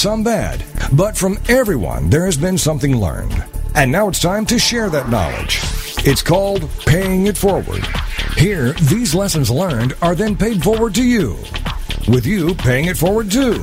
some bad. But from everyone, there has been something learned. And now it's time to share that knowledge. It's called Paying It Forward. Here, these lessons learned are then paid forward to you, with you paying it forward too.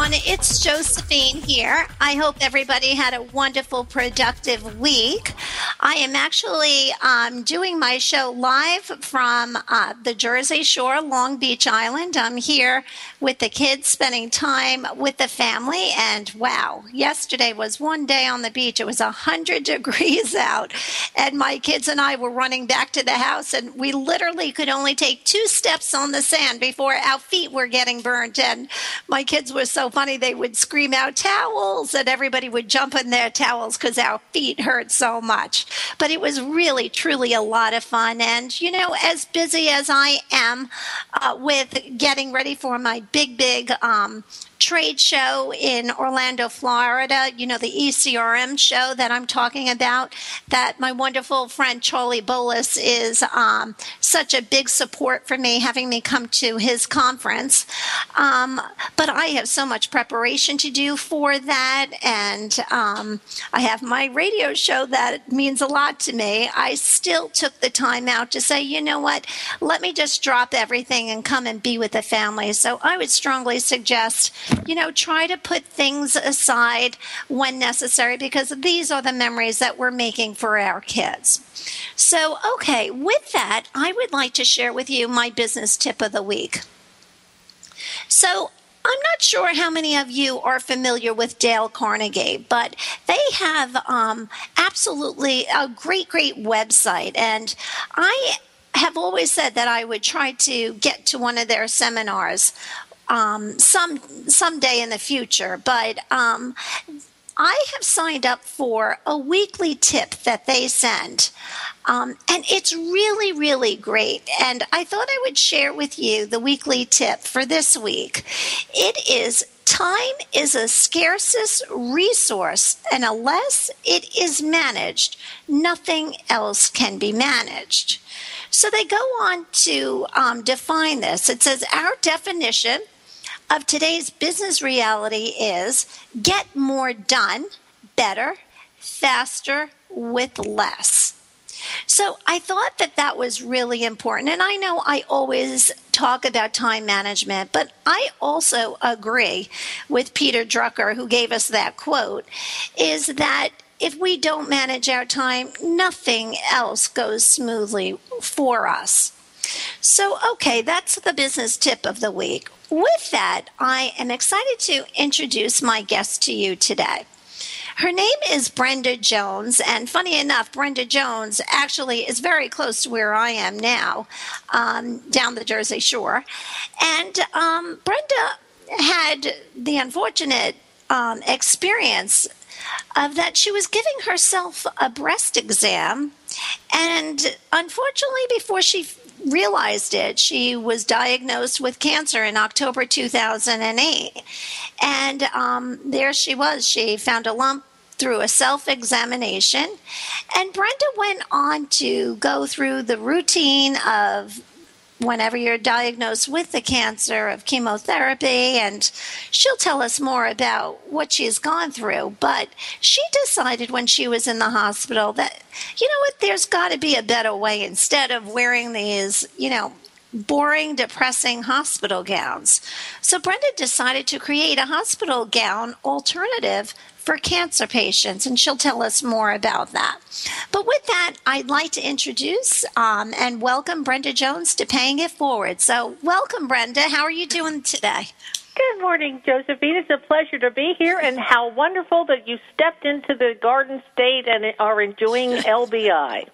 It's Josephine here. I hope everybody had a wonderful, productive week. I am actually um, doing my show live from uh, the Jersey Shore, Long Beach Island. I'm here with the kids, spending time with the family. And wow, yesterday was one day on the beach. It was 100 degrees out. And my kids and I were running back to the house, and we literally could only take two steps on the sand before our feet were getting burned and my kids were so funny. They would scream out towels, and everybody would jump in their towels because our feet hurt so much. But it was really, truly a lot of fun. And, you know, as busy as I am uh, with getting ready for my big, big um, trade show in Orlando, Florida, you know, the ECRM show that I'm talking about, that my wonderful friend Charlie Bolus is um, such a big support for me, having me come to his conference. Um, but I have so much preparation to do for that. And um, I have my radio show that means a lot to me. I still took the time out to say, you know what, let me just drop everything and come and be with the family. So I would strongly suggest you know, try to put things aside when necessary because these are the memories that we're making for our kids. So, okay, with that, I would like to share with you my business tip of the week. So, I'm not sure how many of you are familiar with Dale Carnegie, but they have um, absolutely a great, great website. And I have always said that I would try to get to one of their seminars um, some someday in the future. But um, I have signed up for a weekly tip that they send. Um, and it's really, really great. And I thought I would share with you the weekly tip for this week. It is time is a scarcest resource, and unless it is managed, nothing else can be managed. So they go on to um, define this. It says our definition of today's business reality is get more done better, faster, with less. So I thought that that was really important. And I know I always talk about time management, but I also agree with Peter Drucker, who gave us that quote, is that if we don't manage our time, nothing else goes smoothly for us. So, okay, that's the business tip of the week. With that, I am excited to introduce my guest to you today. Her name is Brenda Jones, and funny enough, Brenda Jones actually is very close to where I am now, um, down the Jersey Shore. And um, Brenda had the unfortunate um, experience of that she was giving herself a breast exam, and unfortunately, before she realized it, she was diagnosed with cancer in October 2008. And um, there she was. She found a lump through a self examination. And Brenda went on to go through the routine of whenever you're diagnosed with the cancer of chemotherapy and she'll tell us more about what she's gone through. But she decided when she was in the hospital that you know what there's got to be a better way. Instead of wearing these you know boring depressing hospital gowns. So brenda decided to create a hospital gown alternative for cancer patients, and she'll tell us more about that. But with that, I'd like to introduce um, and welcome Brenda Jones to Paying It Forward. So, welcome, Brenda. How are you doing today? Good morning, Josephine. It's a pleasure to be here, and how wonderful that you stepped into the Garden State and are enjoying LBI.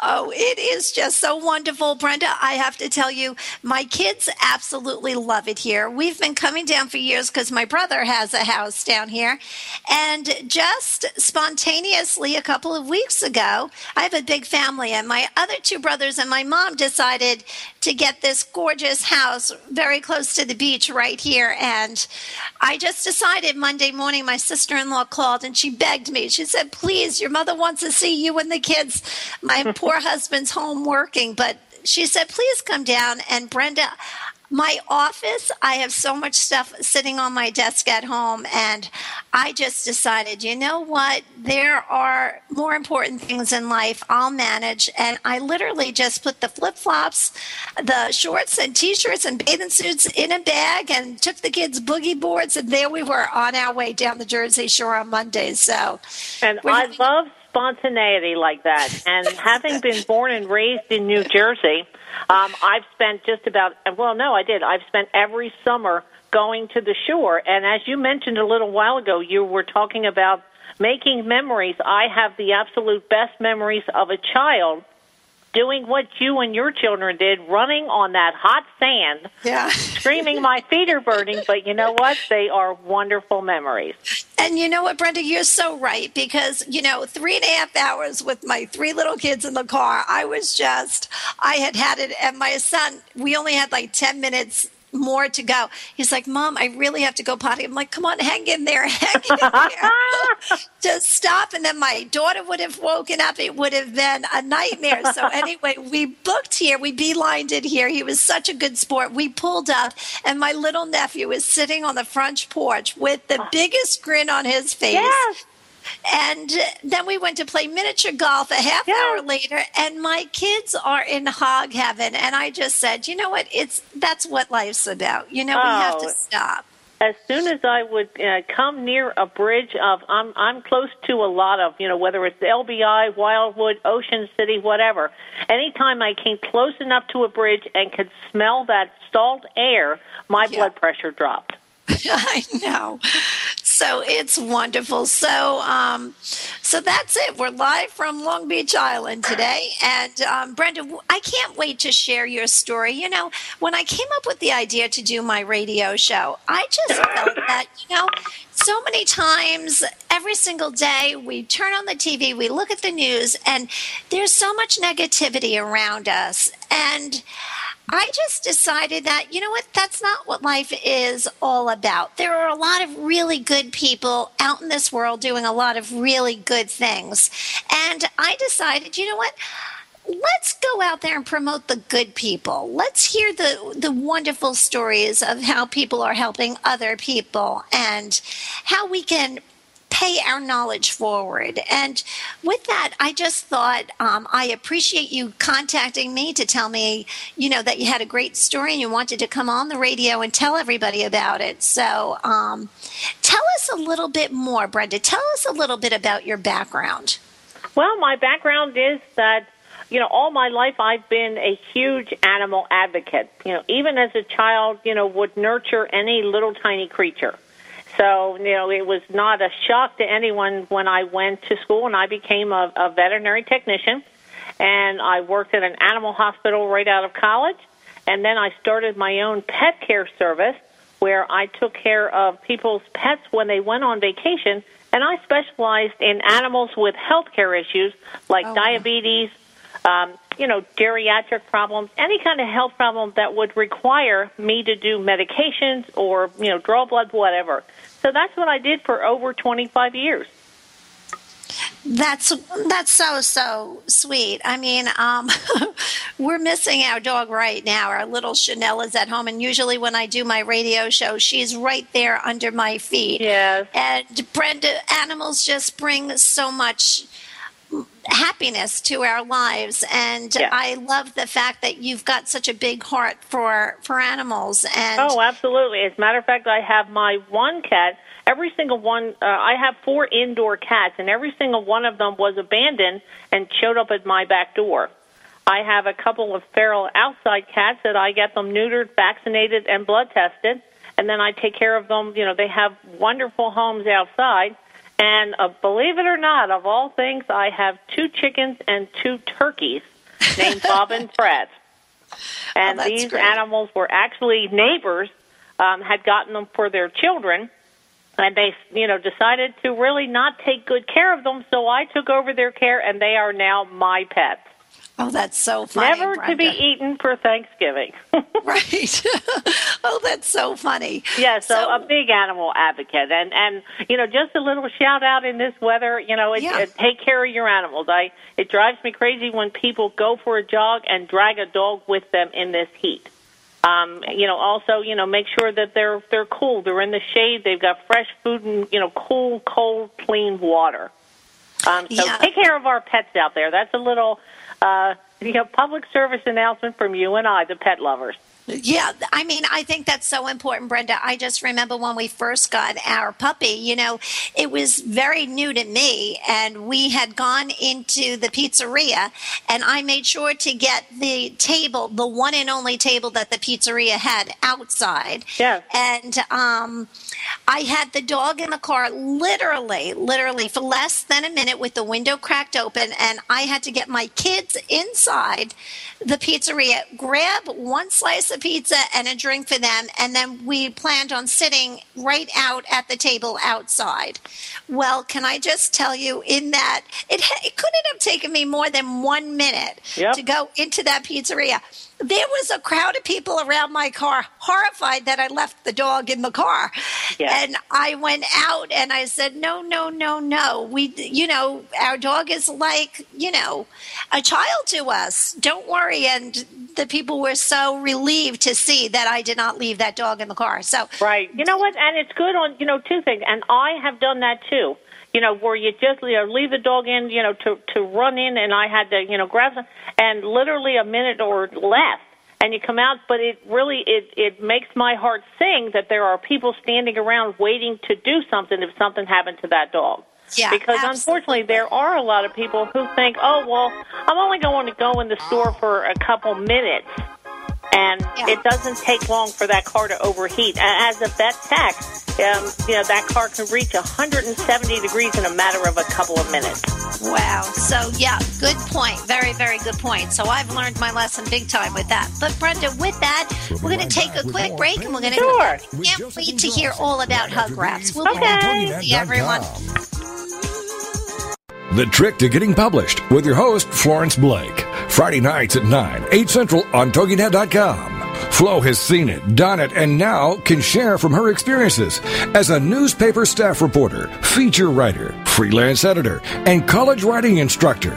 oh, it is just so wonderful, Brenda. I have to tell you, my kids absolutely love it here. We've been coming down for years because my brother has a house down here, and just spontaneously a couple of weeks ago, I have a big family, and my other two brothers and my mom decided to get this gorgeous house very close to the beach right here. And I just decided Monday morning, my sister in law called and she begged me. She said, Please, your mother wants to see you and the kids. My poor husband's home working, but she said, Please come down. And Brenda, my office, I have so much stuff sitting on my desk at home, and I just decided, you know what? There are more important things in life I'll manage. And I literally just put the flip flops, the shorts and t shirts and bathing suits in a bag and took the kids' boogie boards, and there we were on our way down the Jersey Shore on Monday. So, and I love spontaneity like that. And having been born and raised in New Jersey, um, I've spent just about, well, no, I did. I've spent every summer going to the shore. And as you mentioned a little while ago, you were talking about making memories. I have the absolute best memories of a child doing what you and your children did, running on that hot sand, yeah. screaming, My feet are burning. But you know what? They are wonderful memories. And you know what, Brenda, you're so right because, you know, three and a half hours with my three little kids in the car, I was just, I had had it. And my son, we only had like 10 minutes more to go. He's like, Mom, I really have to go potty. I'm like, come on, hang in there, hang in there. Just stop. And then my daughter would have woken up. It would have been a nightmare. So anyway, we booked here. We beelined it here. He was such a good sport. We pulled up and my little nephew is sitting on the front porch with the ah. biggest grin on his face. Yes. And then we went to play miniature golf a half hour later, and my kids are in hog heaven. And I just said, you know what? It's that's what life's about. You know, oh. we have to oh. stop as soon as I would uh, come near a bridge of I'm I'm close to a lot of you know whether it's LBI, Wildwood, Ocean City, whatever. Anytime I came close enough to a bridge and could smell that salt air, my yeah. blood pressure dropped. I know. So it's wonderful. So, um, so that's it. We're live from Long Beach Island today, and um, Brenda, I can't wait to share your story. You know, when I came up with the idea to do my radio show, I just felt that you know, so many times every single day we turn on the TV, we look at the news, and there's so much negativity around us, and I just decided that, you know what, that's not what life is all about. There are a lot of really good people out in this world doing a lot of really good things. And I decided, you know what? let's go out there and promote the good people. Let's hear the the wonderful stories of how people are helping other people and how we can pay our knowledge forward. And with that, I just thought um, I appreciate you contacting me to tell me, you know, that you had a great story and you wanted to come on the radio and tell everybody about it. So um, tell us a little bit more, Brenda. Tell us a little bit about your background. Well, my background is that you know, all my life I've been a huge animal advocate. You know, even as a child, you know, would nurture any little tiny creature. So, you know, it was not a shock to anyone when I went to school and I became a, a veterinary technician. And I worked at an animal hospital right out of college. And then I started my own pet care service where I took care of people's pets when they went on vacation. And I specialized in animals with health care issues like oh, diabetes, um, you know, geriatric problems, any kind of health problem that would require me to do medications or, you know, draw blood, whatever. So that's what I did for over 25 years. That's that's so so sweet. I mean, um, we're missing our dog right now. Our little Chanel is at home, and usually when I do my radio show, she's right there under my feet. Yes. And Brenda, animals just bring so much happiness to our lives and Yeah. i love the fact that you've got such a big heart for for animals and Oh, absolutely. As a matter of fact, I have my one cat. Every single one, uh, I have four indoor cats, and every single one of them was abandoned and showed up at my back door. I have a couple of feral outside cats that I get them neutered, vaccinated, and blood tested, and then I take care of them. You know, they have wonderful homes outside. And uh, believe it or not, of all things, I have two chickens and two turkeys named Bob and Fred. And Oh, these great. animals were actually neighbors, um, had gotten them for their children, and they, you know, decided to really not take good care of them. So I took over their care, and they are now my pets. Oh that's so funny Never to be eaten for Thanksgiving. right oh that's so funny yeah, so, a big animal advocate, and and you know, just a little shout out in this weather. You know, it, Yeah. it, take care of your animals. I it drives me crazy when people go for a jog and drag a dog with them in this heat. Um, you know, also, you know, make sure that they're they're cool. They're in the shade. They've got fresh food and you know, cool, cold, clean water. Um, so Yeah. take care of our pets out there. That's a little, uh, you know, public service announcement from you and I, the pet lovers. Yeah, I mean, I think that's so important, Brenda. I just remember when we first got our puppy, you know, it was very new to me, and we had gone into the pizzeria, and I made sure to get the table, the one and only table that the pizzeria had outside. Yeah. And um, I had the dog in the car literally, literally for less than a minute with the window cracked open, and I had to get my kids inside the pizzeria, grab one slice of pizza and a drink for them, and then we planned on sitting right out at the table outside. Well, can I just tell you, in that it, it couldn't have taken me more than one minute Yep. to go into that pizzeria. There was a crowd of people around my car, horrified that I left the dog in the car. Yeah. And I went out and I said, "No, no, no, no. We, you know, our dog is like, you know, a child to us. Don't worry." And the people were so relieved to see that I did not leave that dog in the car. So, Right. You know what? And it's good on you know two things. And I have done that too. You know, where you just you know leave the dog in, you know, to to run in, and I had to you know grab some, and literally a minute or less, and you come out. But it really it it makes my heart sing that there are people standing around waiting to do something if something happened to that dog. Yeah, because absolutely. unfortunately there are a lot of people who think, oh well, I'm only going to go in the store for a couple minutes and Yeah. it doesn't take long for that car to overheat. And as a vet tech, um, you know that car can reach 170 degrees in a matter of a couple of minutes. wow. So, yeah, good point. Very, very good point. So, I've learned my lesson big time with that. But, Brenda, with that, we're going to take a quick break and we're going to Sure. can't wait to hear all about hug wraps. We'll be Okay. back. See everyone. The Trick to Getting Published with your host, Florence Blake. Friday nights at 9, 8 Central on TogiNet.com. Flo has seen it, done it, and now can share from her experiences as a newspaper staff reporter, feature writer, freelance editor, and college writing instructor.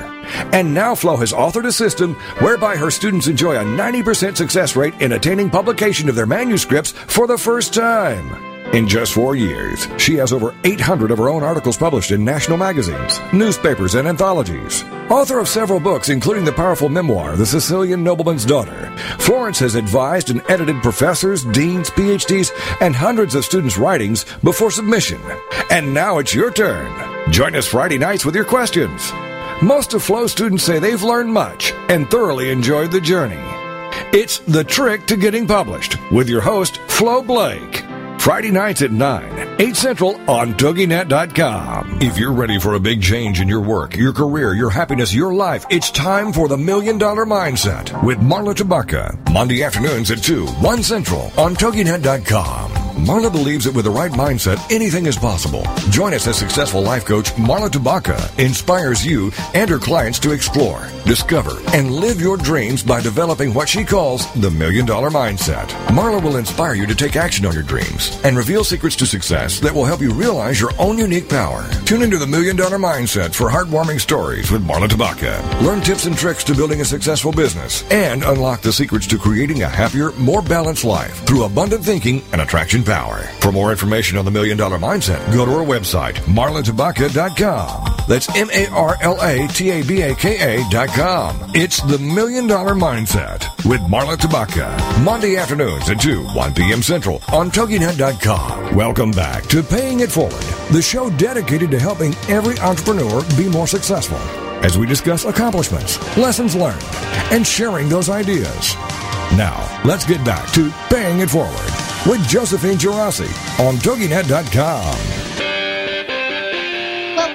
And now Flo has authored a system whereby her students enjoy a 90% success rate in attaining publication of their manuscripts for the first time. In just four years, she has over 800 of her own articles published in national magazines, newspapers, and anthologies. Author of several books, including the powerful memoir, The Sicilian Nobleman's Daughter, Florence has advised and edited professors, deans, PhDs, and hundreds of students' writings before submission. And now it's your turn. Join us Friday nights with your questions. Most of Flo students say they've learned much and thoroughly enjoyed the journey. It's The Trick to Getting Published with your host, Flo Blake. Friday nights at 9, 8 Central on TogiNet.com. If you're ready for a big change in your work, your career, your happiness, your life, it's time for the Million Dollar Mindset with Marla Tabaka. Monday afternoons at 2, 1 Central on TogiNet.com. Marla believes that with the right mindset, anything is possible. Join us as successful life coach Marla Tabaka inspires you and her clients to explore, discover, and live your dreams by developing what she calls the Million Dollar Mindset. Marla will inspire you to take action on your dreams and reveal secrets to success that will help you realize your own unique power. Tune into the Million Dollar Mindset for heartwarming stories with Marla Tabaka. Learn tips and tricks to building a successful business and unlock the secrets to creating a happier, more balanced life through abundant thinking and attraction power. For more information on the Million Dollar Mindset, go to our website, marlatabaka.com. That's M A R L A T A B A K A dot com. It's the Million Dollar Mindset with Marla Tabaka. Monday afternoons at 2, 1 p.m. Central on TogiNet.com. Welcome back to Paying It Forward, the show dedicated to helping every entrepreneur be more successful as we discuss accomplishments, lessons learned, and sharing those ideas. Now, let's get back to Paying It Forward with Josephine Geraci on TogiNet.com.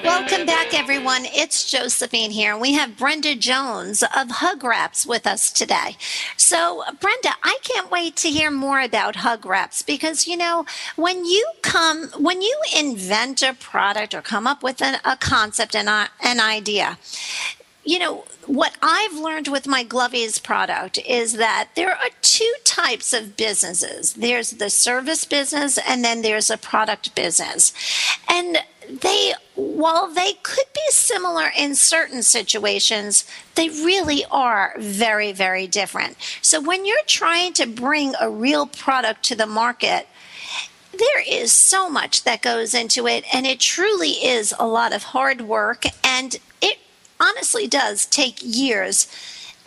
Welcome back, everyone. It's Josephine here. We have Brenda Jones of Hug Wraps with us today. So, Brenda, I can't wait to hear more about Hug Wraps because, you know, when you come, when you invent a product or come up with an, a concept and a, an idea, you know, what I've learned with my Glovies product is that there are two types of businesses. There's the service business and then there's a product business. And they while they could be similar in certain situations, they really are very, very different. So when you're trying to bring a real product to the market, there is so much that goes into it, and it truly is a lot of hard work, and it honestly does take years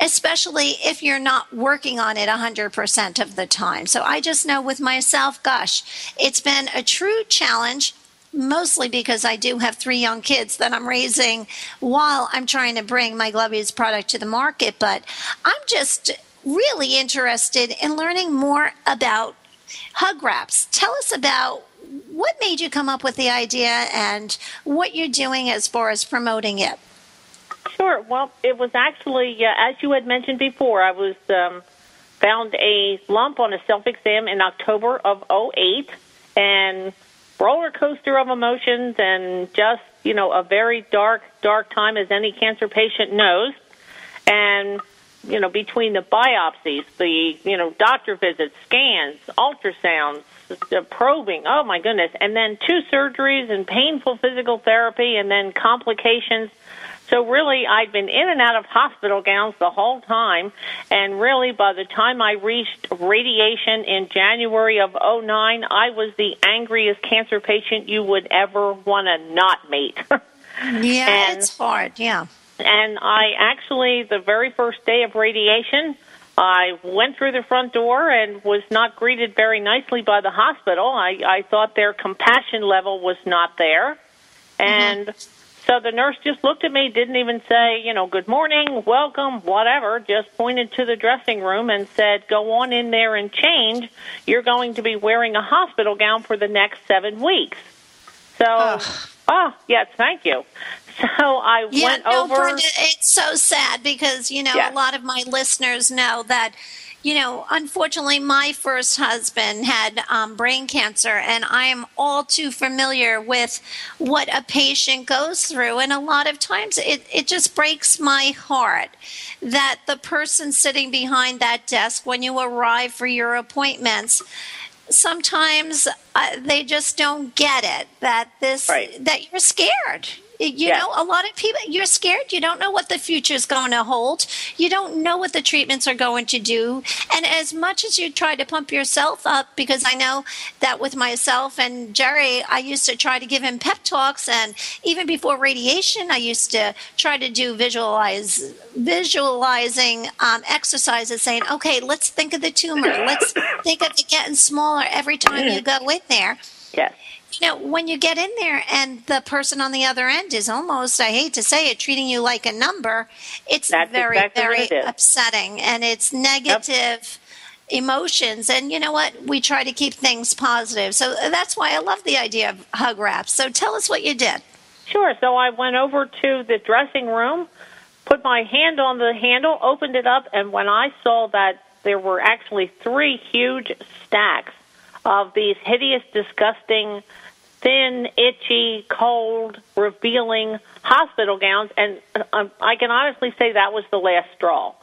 especially if you're not working on it 100% of the time. So I just know with myself, gosh, it's been a true challenge. Mostly because I do have three young kids that I'm raising while I'm trying to bring my Glovies product to the market. But I'm just really interested in learning more about hug wraps. Tell us about what made you come up with the idea and what you're doing as far as promoting it. Sure. Well, it was actually, uh, as you had mentioned before, I was um, found a lump on a self exam in October of 08 and roller coaster of emotions and just, you know, a very dark, dark time as any cancer patient knows. And, you know, between the biopsies, the, you know, doctor visits, scans, ultrasounds, the probing, oh my goodness, and then two surgeries and painful physical therapy and then complications so really, I'd been in and out of hospital gowns the whole time, and really, by the time I reached radiation in January of '09, I was the angriest cancer patient you would ever want to not meet. yeah, and, it's hard. Yeah. And I actually, the very first day of radiation, I went through the front door and was not greeted very nicely by the hospital. I, I thought their compassion level was not there. And mm-hmm so the nurse just looked at me, didn't even say, you know, good morning, welcome, whatever, just pointed to the dressing room and said, go on in there and change. You're going to be wearing a hospital gown for the next seven weeks. So, oh, oh yes, thank you. So I yeah, went no, over. Brenda, it's so sad because, you know, yes. a lot of my listeners know that you know, unfortunately, my first husband had um, brain cancer, and I am all too familiar with what a patient goes through. And a lot of times it, it just breaks my heart that the person sitting behind that desk when you arrive for your appointments sometimes uh, they just don't get it that this right. that you're scared you yeah. know, a lot of people, you're scared. You don't know what the future is going to hold. You don't know what the treatments are going to do. And as much as you try to pump yourself up, because I know that with myself and Jerry, I used to try to give him pep talks. And even before radiation, I used to try to do visualize, visualizing um, exercises saying, okay, let's think of the tumor. Let's think of it getting smaller every time you go in there. Yes you know, when you get in there and the person on the other end is almost, I hate to say it, treating you like a number, it's That's very, exactly very it upsetting. And it's negative. Yep. Emotions, and you know what? We try to keep things positive. So uh, that's why I love the idea of hug wraps. So tell us what you did. Sure. So I went over to the dressing room, put my hand on the handle, opened it up, and when I saw that there were actually three huge stacks of these hideous, disgusting, thin, itchy, cold, revealing hospital gowns. And um, I can honestly say that was the last straw.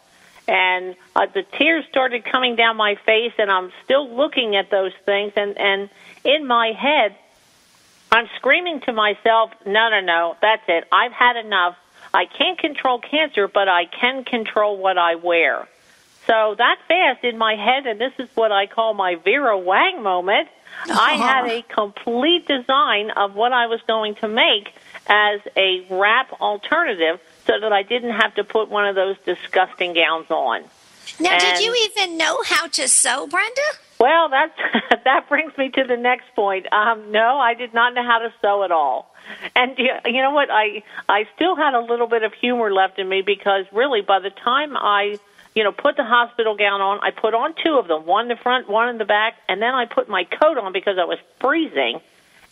And uh, the tears started coming down my face, and I'm still looking at those things. And, and in my head, I'm screaming to myself, no, no, no, that's it. I've had enough. I can't control cancer, but I can control what I wear. So that fast in my head, and this is what I call my Vera Wang moment. I had a complete design of what I was going to make, as a wrap alternative so that I didn't have to put one of those disgusting gowns on. Now, And- did you even know how to sew, Brenda? Well, that's that brings me to the next point. Um, no, I did not know how to sew at all. And you you know what? I I still had a little bit of humor left in me because really, by the time I you know put the hospital gown on, I put on two of them, one in the front, one in the back, and then I put my coat on because I was freezing.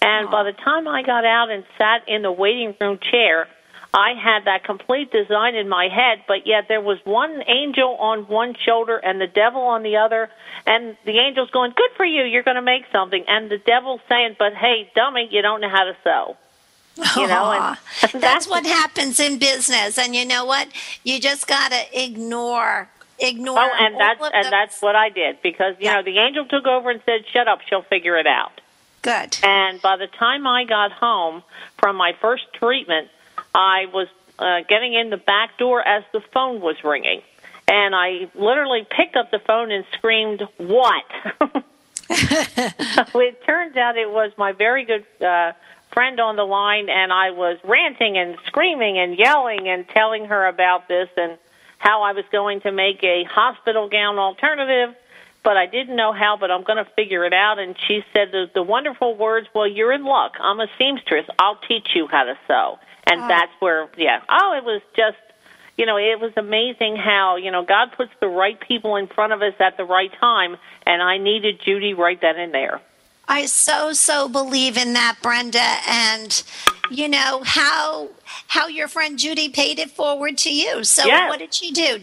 And by the time I got out and sat in the waiting room chair, I had that complete design in my head, but yet there was one angel on one shoulder and the devil on the other, and the angel's going, "Good for you, you're going to make something," and the devil's saying, "But hey, dummy, you don't know how to sew." You know, and that's- that's what happens in business. And you know what? You just got to ignore, ignore. Oh, and that's and that's what I did because you Yeah. know the angel took over and said, "Shut up, she'll figure it out." good. And by the time I got home from my first treatment, I was uh, getting in the back door as the phone was ringing. And I literally picked up the phone and screamed, What? so it turns out it was my very good uh, friend on the line, and I was ranting and screaming and yelling and telling her about this and how I was going to make a hospital gown alternative but I didn't know how, but I'm going to figure it out. And she said the, the wonderful words, Well, you're in luck. I'm a seamstress. I'll teach you how to sew. And Oh. that's where, yeah. Oh, it was just, you know, it was amazing how, you know, God puts the right people in front of us at the right time. And I needed Judy right then and there. I so so believe in that, Brenda, and you know how how your friend Judy paid it forward to you. So Yes. what did she do?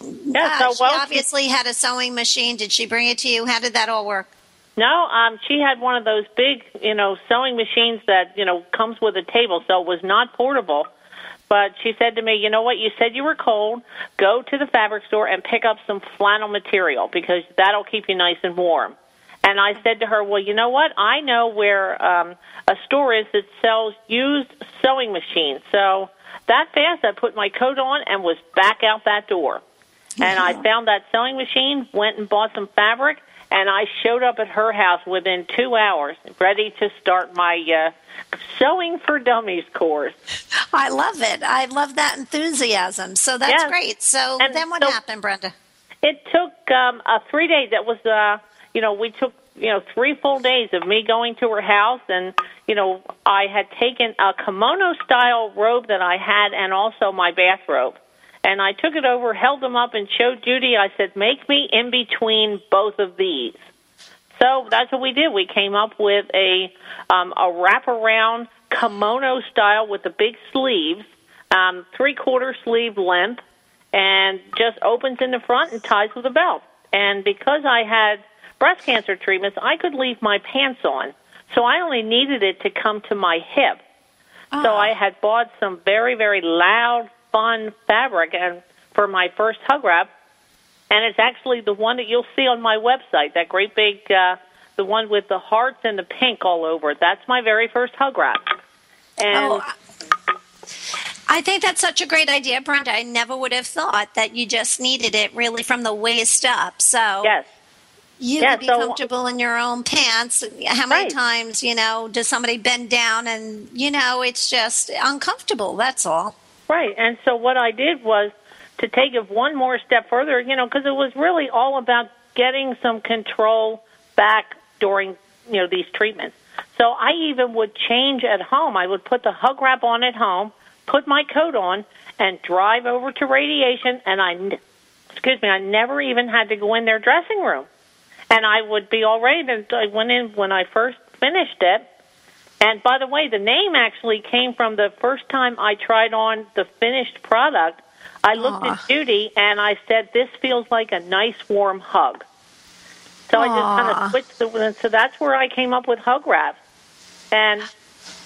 Yeah, Uh, so, well, she obviously had a sewing machine. Did she bring it to you? How did that all work? No, um, she had one of those big, you know, sewing machines that you know comes with a table, so it was not portable. But she said to me, "You know what? You said you were cold. Go to the fabric store and pick up some flannel material because that'll keep you nice and warm." And I said to her, "Well, you know what? I know where um, a store is that sells used sewing machines. So that fast, I put my coat on and was back out that door." And I found that sewing machine, went and bought some fabric, and I showed up at her house within two hours, ready to start my uh, sewing for dummies course. I love it. I love that enthusiasm. So that's Yes. great. So And then what so- happened, Brenda? It took um, a three days. That was, uh, you know, we took you know three full days of me going to her house, and you know, I had taken a kimono style robe that I had, and also my bathrobe. And I took it over, held them up, and showed Judy. I said, "Make me in between both of these." So that's what we did. We came up with a um, a wraparound kimono style with the big sleeves, um, three quarter sleeve length, and just opens in the front and ties with a belt. And because I had breast cancer treatments, I could leave my pants on, so I only needed it to come to my hip. So I had bought some very very loud, fun fabric and for my first hug wrap, and it's actually the one that you'll see on my website. That great big, uh, the one with the hearts and the pink all over. That's my very first hug wrap. And Oh, I think that's such a great idea, Brenda. I never would have thought that you just needed it really from the waist up. So yes, you Yeah, could be so- comfortable in your own pants. How many Right. times, you know, does somebody bend down and, you know, it's just uncomfortable. That's all. right. And so what I did was to take it one more step further. You know, because it was really all about getting some control back during you know these treatments. So I even would change at home. I would put the hug wrap on at home, put my coat on, and drive over to radiation. And I, excuse me, I never even had to go in their dressing room. And I would be all right. And I went in when I first finished it. And by the way, the name actually came from the first time I tried on the finished product. I looked Aw. at Judy and I said, "This feels like a nice warm hug." So I just kind of switched the. So that's where I came up with hug wrap. And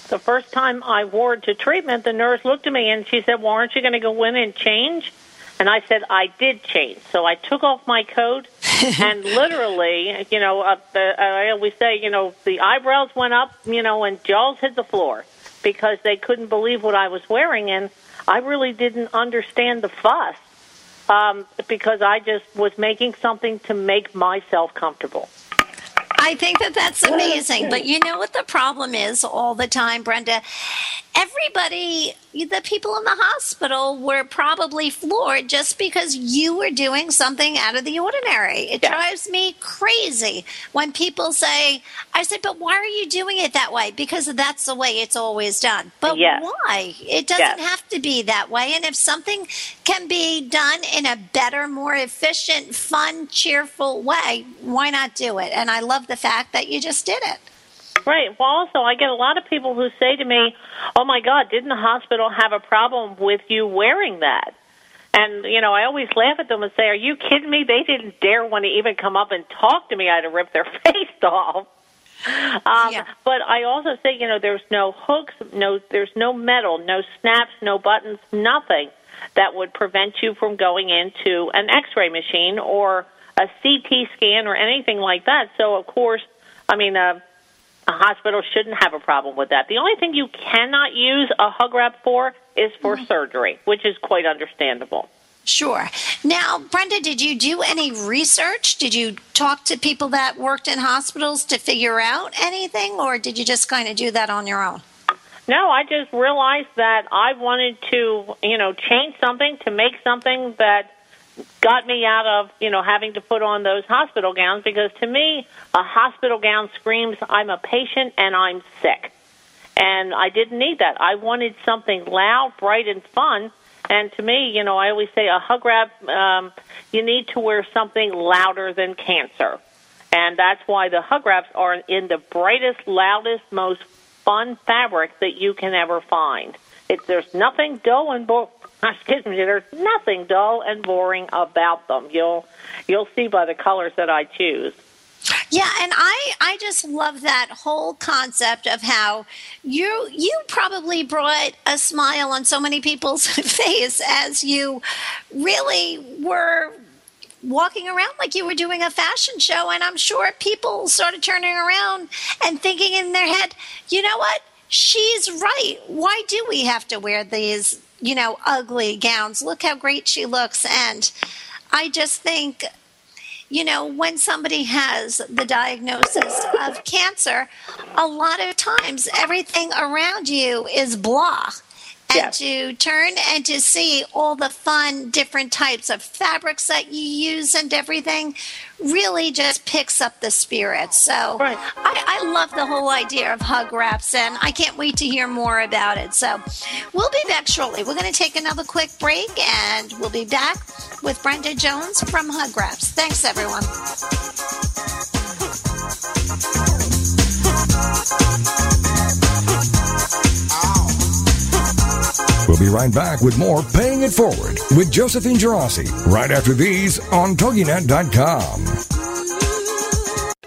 the first time I wore it to treatment, the nurse looked at me and she said, "Well, aren't you going to go in and change?" And I said, "I did change." So I took off my coat, and literally, you know, uh, the, I always say, you know, the eyebrows went up, you know, and jaws hit the floor because they couldn't believe what I was wearing, and I really didn't understand the fuss um, because I just was making something to make myself comfortable. I think that that's amazing. But you know what the problem is all the time, Brenda? Everybody, the people in the hospital were probably floored just because you were doing something out of the ordinary. It Yeah. drives me crazy when people say, I said, but why are you doing it that way? Because that's the way it's always done. But why? It doesn't have to be that way. And if something can be done in a better, more efficient, fun, cheerful way, why not do it? And I love the fact that you just did it. Right. Well, also, I get a lot of people who say to me, "Oh my God, didn't the hospital have a problem with you wearing that?" And you know, I always laugh at them and say, "Are you kidding me? They didn't dare want to even come up and talk to me. I'd have ripped their face off." Um, Yeah. But I also say, you know, there's no hooks, no, there's no metal, no snaps, no buttons, nothing that would prevent you from going into an X-ray machine or a CT scan or anything like that. So, of course, I mean, uh, a hospital shouldn't have a problem with that. The only thing you cannot use a hug wrap for is for mm-hmm. surgery, which is quite understandable. Sure. Now, Brenda, did you do any research? Did you talk to people that worked in hospitals to figure out anything, or did you just kind of do that on your own? No, I just realized that I wanted to, you know, change something to make something that got me out of, you know, having to put on those hospital gowns because to me, a hospital gown screams I'm a patient and I'm sick. And I didn't need that. I wanted something loud, bright, and fun. And to me, you know, I always say a hug wrap, um, you need to wear something louder than cancer. And that's why the hug wraps are in the brightest, loudest, most fun fabric that you can ever find. It, there's nothing dull and bo- excuse me, there's nothing dull and boring about them. You'll you'll see by the colors that I choose. Yeah, and I I just love that whole concept of how you you probably brought a smile on so many people's face as you really were walking around like you were doing a fashion show and I'm sure people started turning around and thinking in their head, "You know what? She's right. Why do we have to wear these, you know, ugly gowns? Look how great she looks." And I just think you know, when somebody has the diagnosis of cancer, a lot of times everything around you is blah. And Yes. to turn and to see all the fun, different types of fabrics that you use and everything really just picks up the spirit. So Right. I, I love the whole idea of hug wraps, and I can't wait to hear more about it. So we'll be back shortly. We're going to take another quick break, and we'll be back with Brenda Jones from Hug Wraps. Thanks, everyone. We'll be right back with more Paying It Forward with Josephine Geraci right after these on TogiNet.com.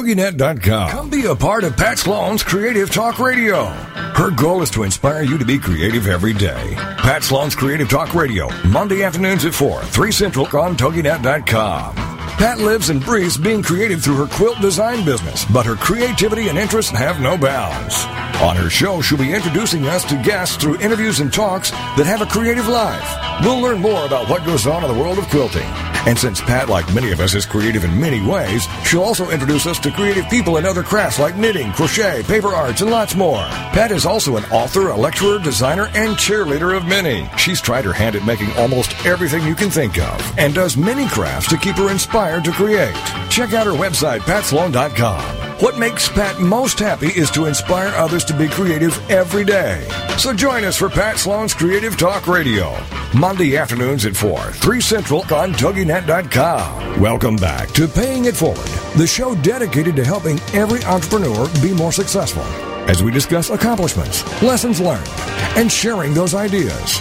TogiNet.com. Come be a part of Pat Sloan's Creative Talk Radio. Her goal is to inspire you to be creative every day. Pat Sloan's Creative Talk Radio, Monday afternoons at 4, 3 Central on TogiNet.com. Pat lives and breathes being creative through her quilt design business, but her creativity and interests have no bounds. On her show, she'll be introducing us to guests through interviews and talks that have a creative life. We'll learn more about what goes on in the world of quilting. And since Pat, like many of us, is creative in many ways, she'll also introduce us to creative people in other crafts like knitting, crochet, paper arts, and lots more. Pat is also an author, a lecturer, designer, and cheerleader of many. She's tried her hand at making almost everything you can think of and does many crafts to keep her inspired to create. Check out her website, patsloan.com. What makes Pat most happy is to inspire others to be creative every day. So join us for Pat Sloan's Creative Talk Radio, Monday afternoons at 4, 3 Central on TogiNet.com. Welcome back to Paying It Forward, the show dedicated to helping every entrepreneur be more successful as we discuss accomplishments, lessons learned, and sharing those ideas.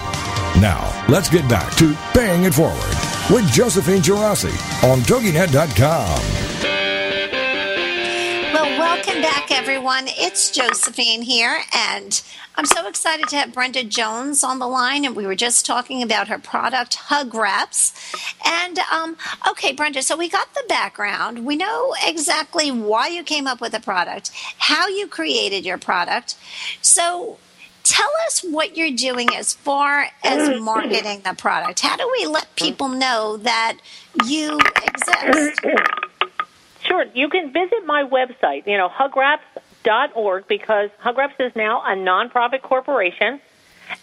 Now, let's get back to Paying It Forward with Josephine Geraci on TogiNet.com. Welcome back, everyone. It's Josephine here, and I'm so excited to have Brenda Jones on the line. And we were just talking about her product, Hug Wraps. And um, okay, Brenda, so we got the background. We know exactly why you came up with the product, how you created your product. So tell us what you're doing as far as marketing the product. How do we let people know that you exist? Sure. You can visit my website, you know, hugwraps.org, because Hugwraps is now a nonprofit corporation.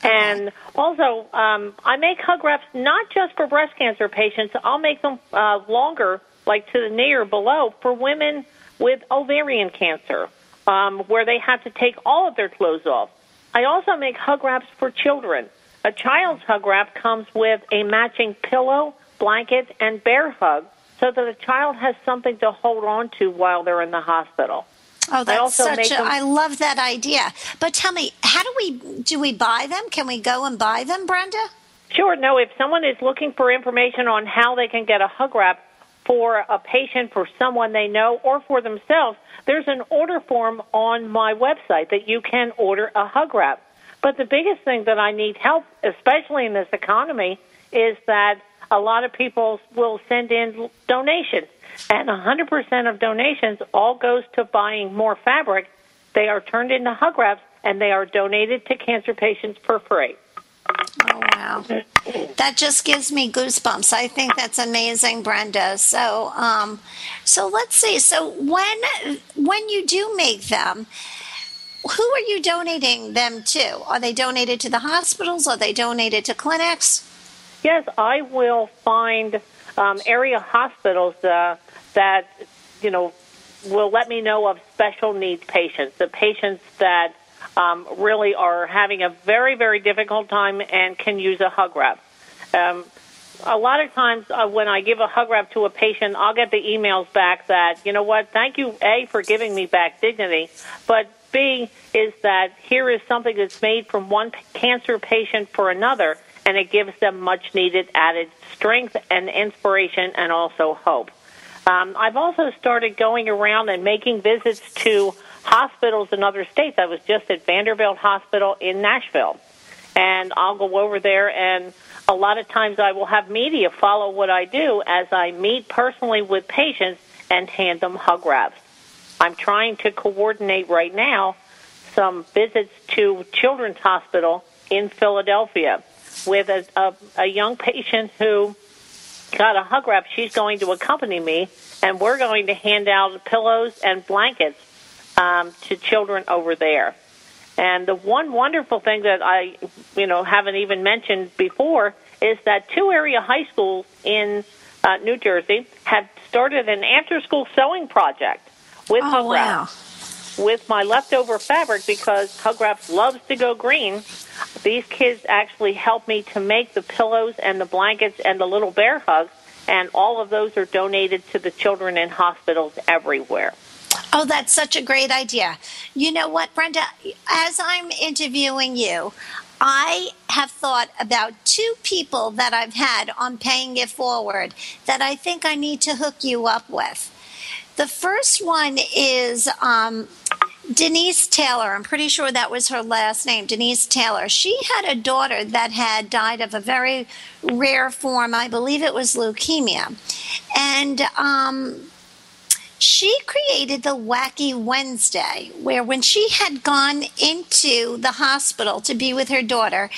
And also, um, I make hug wraps not just for breast cancer patients. I'll make them uh, longer, like to the knee or below, for women with ovarian cancer, um, where they have to take all of their clothes off. I also make hug wraps for children. A child's hug wrap comes with a matching pillow, blanket, and bear hug so that a child has something to hold on to while they're in the hospital. Oh, that's such a, them, I love that idea. But tell me, how do we do we buy them? Can we go and buy them, Brenda? Sure. No, if someone is looking for information on how they can get a hug wrap for a patient, for someone they know, or for themselves, there's an order form on my website that you can order a hug wrap. But the biggest thing that I need help, especially in this economy, is that a lot of people will send in donations, and 100% of donations all goes to buying more fabric. They are turned into hug wraps, and they are donated to cancer patients for free. Oh wow, that just gives me goosebumps. I think that's amazing, Brenda. So, um, so let's see. So when when you do make them, who are you donating them to? Are they donated to the hospitals? Are they donated to clinics? Yes, I will find um, area hospitals uh, that you know will let me know of special needs patients, the patients that um, really are having a very very difficult time and can use a hug wrap. Um, a lot of times uh, when I give a hug wrap to a patient, I'll get the emails back that, you know what, thank you, A, for giving me back dignity, but B, is that here is something that's made from one cancer patient for another and it gives them much needed added strength and inspiration and also hope. Um, I've also started going around and making visits to hospitals in other states. I was just at Vanderbilt Hospital in Nashville, and I'll go over there and a lot of times I will have media follow what I do as I meet personally with patients and hand them hug wraps. I'm trying to coordinate right now some visits to Children's Hospital in Philadelphia with a, a, a young patient who got a hug wrap. She's going to accompany me, and we're going to hand out pillows and blankets um, to children over there. And the one wonderful thing that I, you know, haven't even mentioned before is that two area high schools in uh, New Jersey have started an after-school sewing project with oh, hug wow. With my leftover fabric because Hug Wraps loves to go green. These kids actually help me to make the pillows and the blankets and the little bear hugs, and all of those are donated to the children in hospitals everywhere. Oh, that's such a great idea. You know what, Brenda? As I'm interviewing you, I have thought about two people that I've had on Paying It Forward that I think I need to hook you up with. The first one is um, Denise Taylor. I'm pretty sure that was her last name, Denise Taylor. She had a daughter that had died of a very rare form. I believe it was leukemia. And um, she created the Wacky Wednesday, where when she had gone into the hospital to be with her daughter,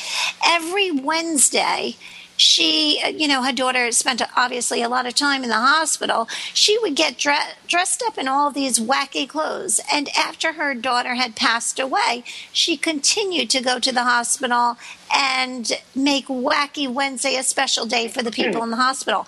every Wednesday, she, uh, you know, her daughter spent obviously a lot of time in the hospital. She would get dre- dressed up in all these wacky clothes. And after her daughter had passed away, she continued to go to the hospital and make Wacky Wednesday a special day for the people in the hospital.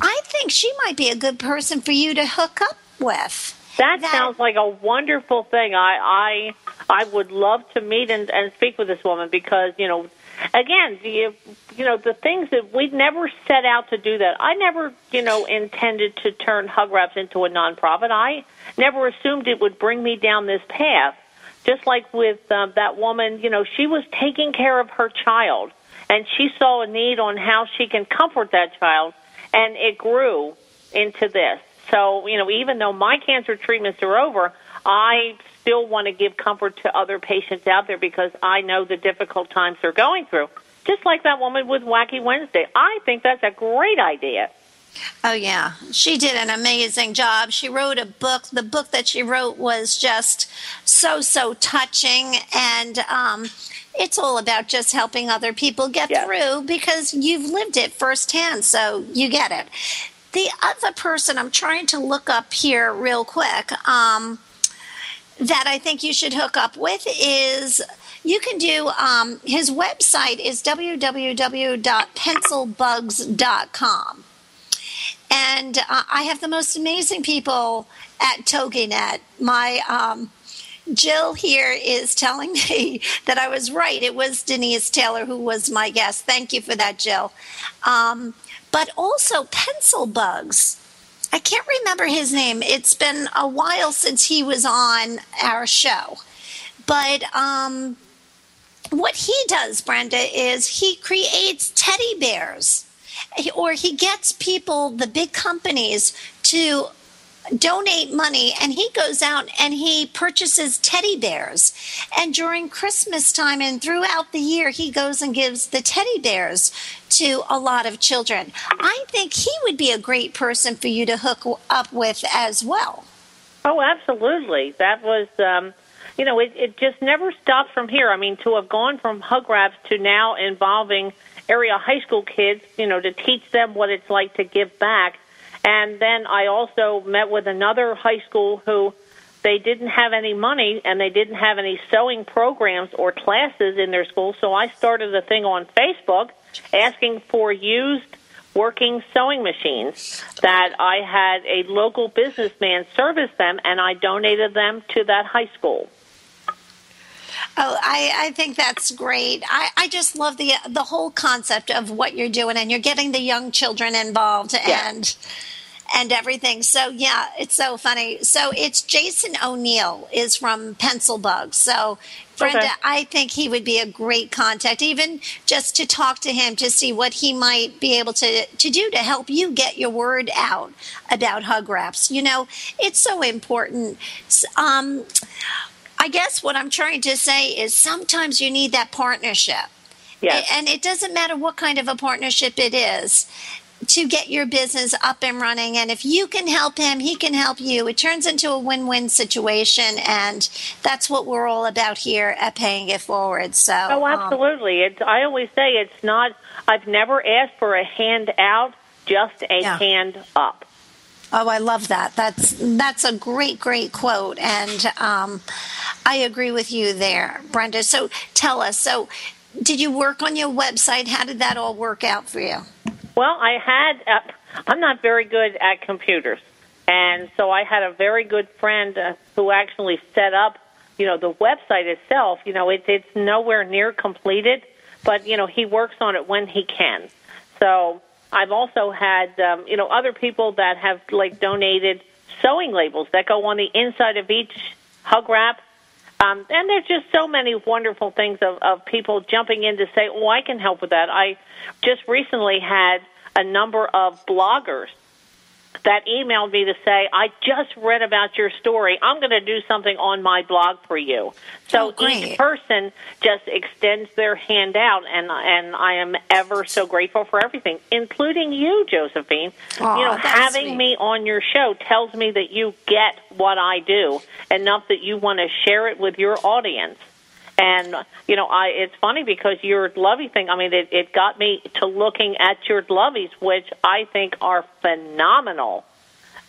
I think she might be a good person for you to hook up with. That, That- sounds like a wonderful thing. I I I would love to meet and, and speak with this woman because you know, again, you you know the things that we never set out to do that. I never you know intended to turn Hug Wraps into a nonprofit. I never assumed it would bring me down this path. Just like with um, that woman, you know, she was taking care of her child, and she saw a need on how she can comfort that child, and it grew into this. So, you know, even though my cancer treatments are over, I still want to give comfort to other patients out there because I know the difficult times they're going through. Just like that woman with Wacky Wednesday. I think that's a great idea. Oh yeah, she did an amazing job. She wrote a book. The book that she wrote was just so so touching, and um, it's all about just helping other people get Yeah. through because you've lived it firsthand, so you get it. The other person I'm trying to look up here real quick um, that I think you should hook up with is. You can do um, his website is www.pencilbugs.com. And uh, I have the most amazing people at TogiNet. My um, Jill here is telling me that I was right. It was Denise Taylor who was my guest. Thank you for that, Jill. Um, but also Pencil Bugs. I can't remember his name. It's been a while since he was on our show. But um, what he does, Brenda, is he creates teddy bears or he gets people, the big companies, to donate money and he goes out and he purchases teddy bears and during christmas time and throughout the year he goes and gives the teddy bears to a lot of children i think he would be a great person for you to hook up with as well Oh, absolutely. That was, um, you know, it, it just never stopped from here. I mean, to have gone from hug wraps to now involving area high school kids, you know, to teach them what it's like to give back. And then I also met with another high school who they didn't have any money and they didn't have any sewing programs or classes in their school. So I started a thing on Facebook asking for used working sewing machines that I had a local businessman service them and I donated them to that high school. Oh, I, I think that's great. I, I just love the the whole concept of what you're doing, and you're getting the young children involved Yeah. and and everything. So yeah, it's so funny. So it's Jason O'Neill is from Pencil Bug. So Brenda, Okay. I think he would be a great contact, even just to talk to him to see what he might be able to to do to help you get your word out about hug wraps. You know, it's so important. Um, I guess what I'm trying to say is sometimes you need that partnership. Yes. And it doesn't matter what kind of a partnership it is to get your business up and running. And if you can help him, he can help you. It turns into a win win situation. And that's what we're all about here at Paying It Forward. So, Oh, um, absolutely. It's, I always say it's not, I've never asked for a hand out, just a Yeah. hand up. Oh, I love that. That's that's a great, great quote, and um, I agree with you there, Brenda. So tell us. So, did you work on your website? How did that all work out for you? Well, I had, uh, I'm not very good at computers. And so I had a very good friend uh, who actually set up, you know, the website itself. You know, it's it's nowhere near completed, but, you know, he works on it when he can. So I've also had, um, you know, other people that have, like, donated sewing labels that go on the inside of each hug wrap. Um, and there's just so many wonderful things of, of people jumping in to say, oh, I can help with that. I just recently had a number of bloggers that emailed me to say, I just read about your story. I'm going to do something on my blog for you. So Oh, each person just extends their hand out, and and I am ever so grateful for everything, including you, Josephine. Aw, you know, having sweet. me on your show tells me that you get what I do enough that you want to share it with your audience. And you know, I it's funny because your lovey thing. I mean, it, it got me to looking at your loveys, which I think are phenomenal.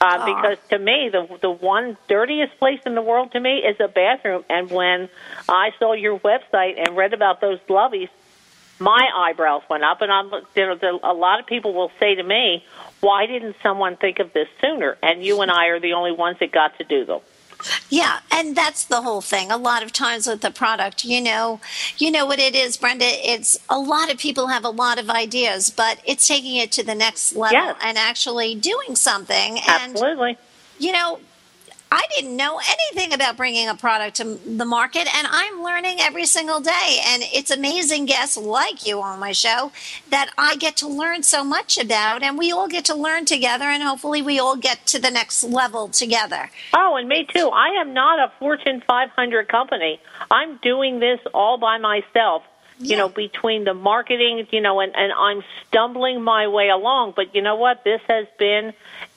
Uh, because to me, the the one dirtiest place in the world to me is a bathroom. And when I saw your website and read about those loveys, my eyebrows went up, and I'm you know the, a lot of people will say to me, "Why didn't someone think of this sooner?" And you and I are the only ones that got to do them. Yeah, and that's the whole thing. A lot of times with the product, you know, you know what it is, Brenda. It's a lot of people have a lot of ideas, but it's taking it to the next level Yes. and actually doing something. And Absolutely. you know, I didn't know anything about bringing a product to the market, and I'm learning every single day. And it's amazing guests like you on my show that I get to learn so much about, and we all get to learn together, and hopefully, we all get to the next level together. Oh, and me too. I am not a Fortune 500 company. I'm doing this all by myself. You Yeah. know, between the marketing, you know, and, and I'm stumbling my way along. But you know what? This has been,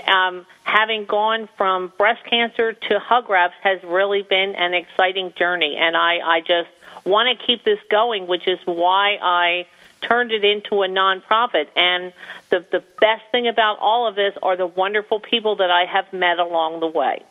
um, having gone from breast cancer to hug wraps has really been an exciting journey. And I, I just want to keep this going, which is why I turned it into a nonprofit. And the, the best thing about all of this are the wonderful people that I have met along the way.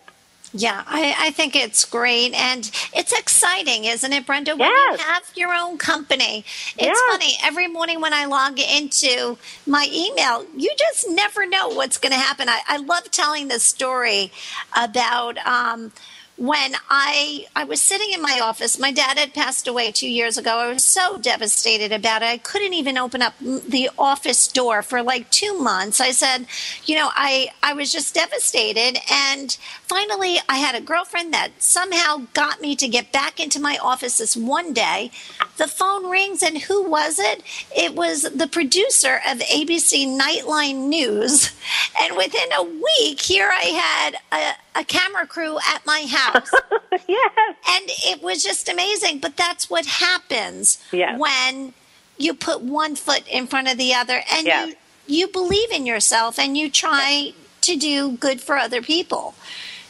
Yeah, I, I think it's great and it's exciting, isn't it, Brenda? When Yes. you have your own company. It's Yes. funny, every morning when I log into my email, you just never know what's going to happen. I, I love telling this story about um, when I I was sitting in my office. My dad had passed away two years ago. I was so devastated about it. I couldn't even open up the office door for like two months. I said, you know, I I was just devastated. And finally, I had a girlfriend that somehow got me to get back into my office this one day. The phone rings, and who was it? It was the producer of ABC Nightline News. And within a week, here I had a, camera crew at my house. yes. and it was just amazing. But that's what happens Yes. when you put one foot in front of the other and Yes. you, you believe in yourself and you try to do good for other people.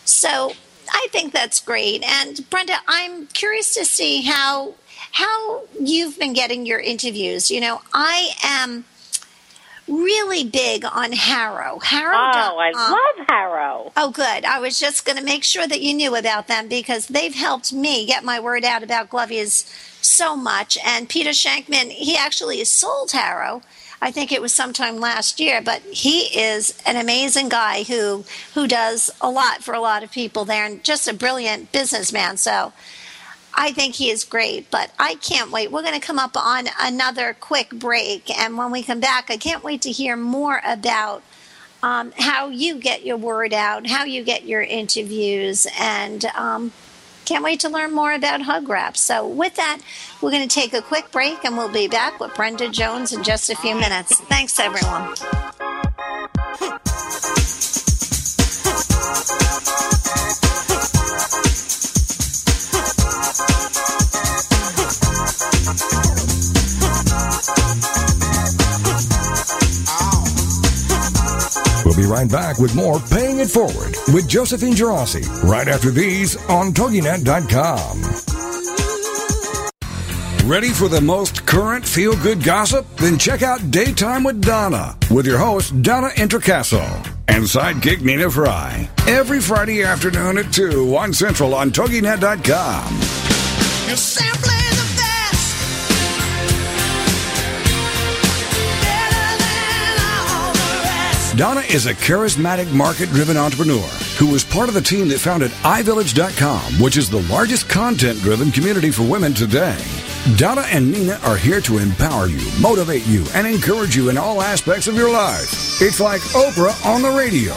So I think that's great. And Brenda, I'm curious to see how how you've been getting your interviews. You know, I am really big on HARO. HARO. Oh, I love HARO. Oh, good. I was just going to make sure that you knew about them because they've helped me get my word out about Glovies so much. And Peter Shankman, he actually sold HARO. I think it was sometime last year, but he is an amazing guy who who does a lot for a lot of people there, and just a brilliant businessman. So I think he is great, but I can't wait. We're going to come up on another quick break, and when we come back, I can't wait to hear more about um, how you get your word out, how you get your interviews, and um, can't wait to learn more about hug wraps. So, with that, we're going to take a quick break, and we'll be back with Brenda Jones in just a few minutes. Thanks, everyone. We'll be right back with more Paying It Forward with Josephine Geraci right after these on TogiNet.com. Ready for the most current feel good gossip? Then check out Daytime with Donna with your host, Donna Intercasso, and sidekick Nina Fry. Every Friday afternoon at 2 on Central on TogiNet.com. Donna is a charismatic market driven entrepreneur who was part of the team that founded iVillage.com, which is the largest content driven community for women today. Donna and Nina are here to empower you, motivate you, and encourage you in all aspects of your life. It's like Oprah on the radio.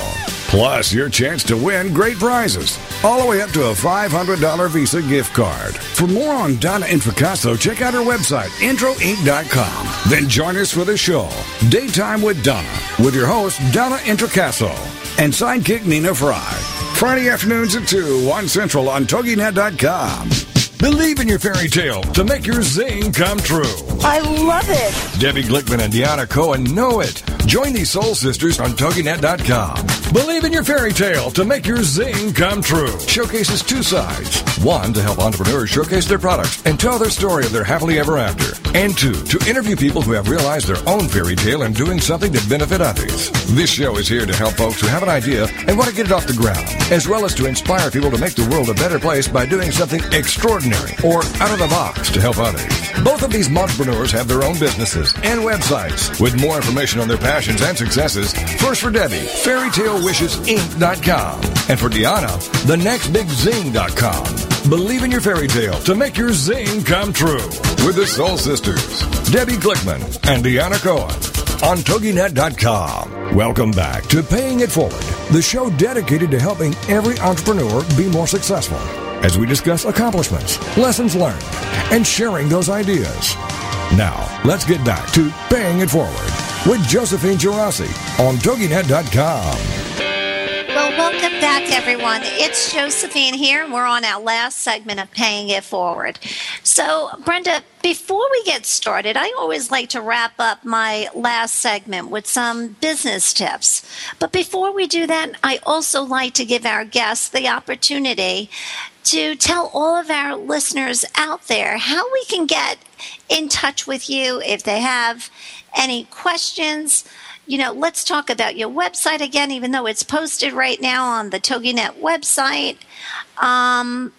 Plus, your chance to win great prizes, all the way up to a $500 Visa gift card. For more on Donna Intricasso, check out her website, introinc.com. Then join us for the show, Daytime with Donna, with your host, Donna Intricasso, and sidekick Nina Fry. Friday afternoons at 2, 1 Central on TogiNet.com. Believe in your fairy tale to make your zing come true. I love it. Debbie Glickman and Deanna Cohen know it. Join these soul sisters on TogiNet.com. Believe in your fairy tale to make your zing come true. Showcases two sides. One, to help entrepreneurs showcase their products and tell their story of their happily ever after. And two, to interview people who have realized their own fairy tale and doing something to benefit others. This show is here to help folks who have an idea and want to get it off the ground, as well as to inspire people to make the world a better place by doing something extraordinary or out of the box to help others. Both of these entrepreneurs entrepreneurs have their own businesses and websites. With more information on their passions and successes, first for Debbie, fairytalewishesinc.com. And for Deanna, thenextbigzing.com. Believe in your fairy tale to make your zing come true. With the Soul Sisters, Debbie Glickman and Deanna Cohen on TogiNet.com. Welcome back to Paying It Forward, the show dedicated to helping every entrepreneur be more successful as we discuss accomplishments, lessons learned, and sharing those ideas. Now, let's get back to Paying It Forward with Josephine Geraci on TogiNet.com. Well, welcome back, everyone. It's Josephine here, and we're on our last segment of Paying It Forward. So, Brenda, before we get started, I always like to wrap up my last segment with some business tips. But before we do that, I also like to give our guests the opportunity to tell all of our listeners out there how we can get in touch with you if they have any questions you know, let's talk about your website again, even though it's posted right now on the TogiNet website. Um,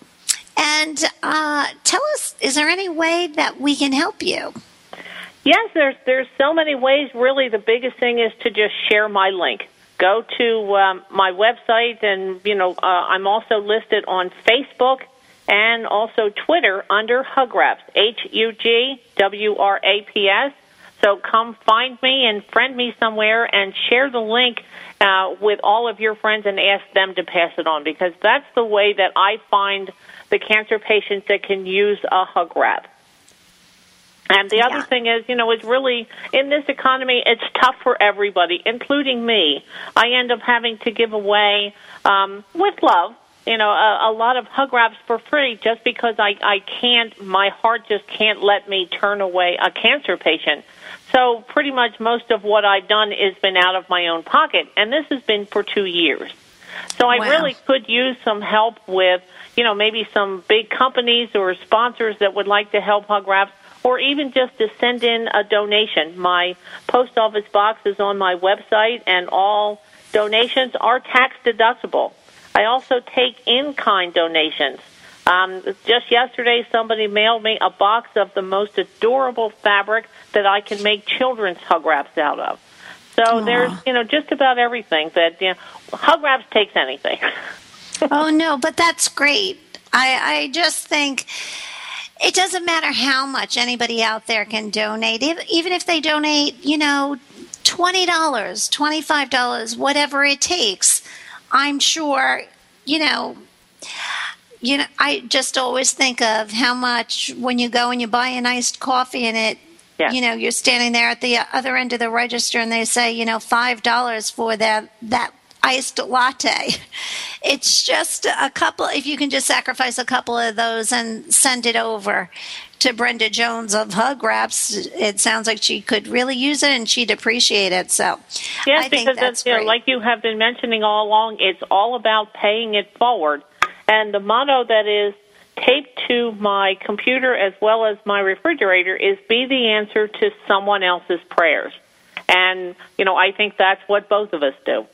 and uh, tell us, is there any way that we can help you? Yes, there's there's so many ways. Really, the biggest thing is to just share my link. Go to um, my website, and you know, uh, I'm also listed on Facebook and also Twitter under Hugwraps. H U G W R A P S. So come find me and friend me somewhere and share the link uh, with all of your friends and ask them to pass it on because that's the way that I find the cancer patients that can use a hug wrap. And the Yeah. other thing is, you know, it's really in this economy, it's tough for everybody, including me. I end up having to give away um, with love, you know, a, a lot of hug wraps for free just because I I can't. My heart just can't let me turn away a cancer patient. So pretty much most of what I've done has been out of my own pocket, and this has been for two years. So I Wow. really could use some help with, you know, maybe some big companies or sponsors that would like to help Hug Wraps, or even just to send in a donation. My post office box is on my website, and all donations are tax deductible. I also take in kind donations. Um, just yesterday, somebody mailed me a box of the most adorable fabric that I can make children's hug wraps out of. So there's, you know, just about everything that you know, hug wraps takes anything. oh no, but that's great. I, I just think it doesn't matter how much anybody out there can donate, even if they donate, you know, twenty dollars, twenty five dollars, whatever it takes. I'm sure, you know. You know, I just always think of how much when you go and you buy an iced coffee and it Yeah. you know you're standing there at the uh, other end of the register and they say you know five dollars for that that iced latte it's just a couple if you can just sacrifice a couple of those and send it over to brenda jones of hug wraps it sounds like she could really use it and she'd appreciate it so Yes, I because that's it's, you know, like you have been mentioning all along, it's all about paying it forward. And the motto that is taped to my computer as well as my refrigerator is be the answer to someone else's prayers. And, you know, I think that's what both of us do.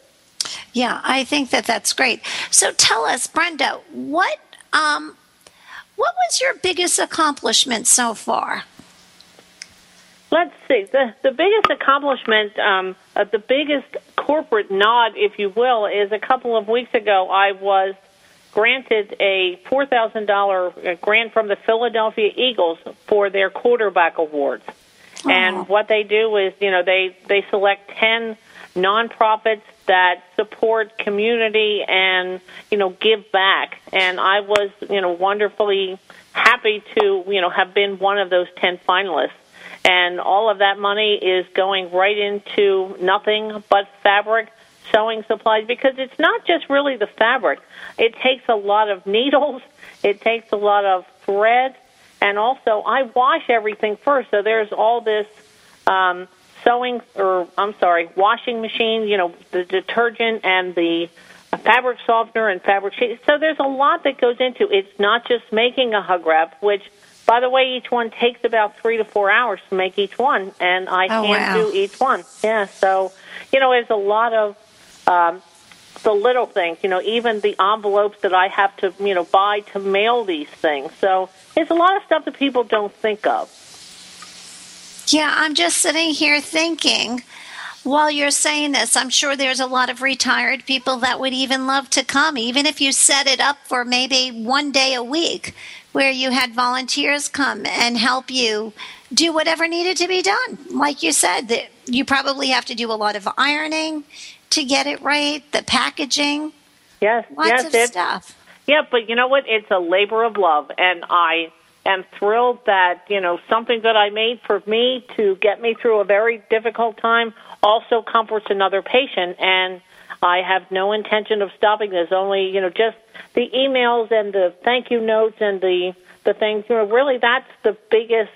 Yeah, I think that that's great. So tell us, Brenda, what um, what was your biggest accomplishment so far? Let's see. The the biggest accomplishment, um, uh, the biggest corporate nod, if you will, is a couple of weeks ago. I was granted a four thousand dollar grant from the Philadelphia Eagles for their quarterback awards. And what they do is, you know, they they select ten nonprofits that support community and you know give back. And I was, you know, wonderfully happy to, you know, have been one of those ten finalists and all of that money is going right into nothing but fabric sewing supplies because it's not just really the fabric. It takes a lot of needles, it takes a lot of thread, and also I wash everything first. So there's all this um, sewing, or I'm sorry, washing machine. You know, the detergent and the fabric softener and fabric sheet. So there's a lot that goes into. It's not just making a hug wrap, which by the way, each one takes about three to four hours to make each one, and I Oh, can't wow. do each one. Yeah, so you know, there's a lot of um, the little things. You know, even the envelopes that I have to you know buy to mail these things. So it's a lot of stuff that people don't think of. Yeah, I'm just sitting here thinking while you're saying this, I'm sure there's a lot of retired people that would even love to come, even if you set it up for maybe one day a week where you had volunteers come and help you do whatever needed to be done. Like you said, that you probably have to do a lot of ironing to get it right, the packaging, Yes, lots yes, of stuff. Yeah, but you know what? It's a labor of love, and I am thrilled that you know something that I made for me to get me through a very difficult time also comforts another patient, and I have no intention of stopping this. Only you know just the emails and the thank you notes and the the things. You know, really, that's the biggest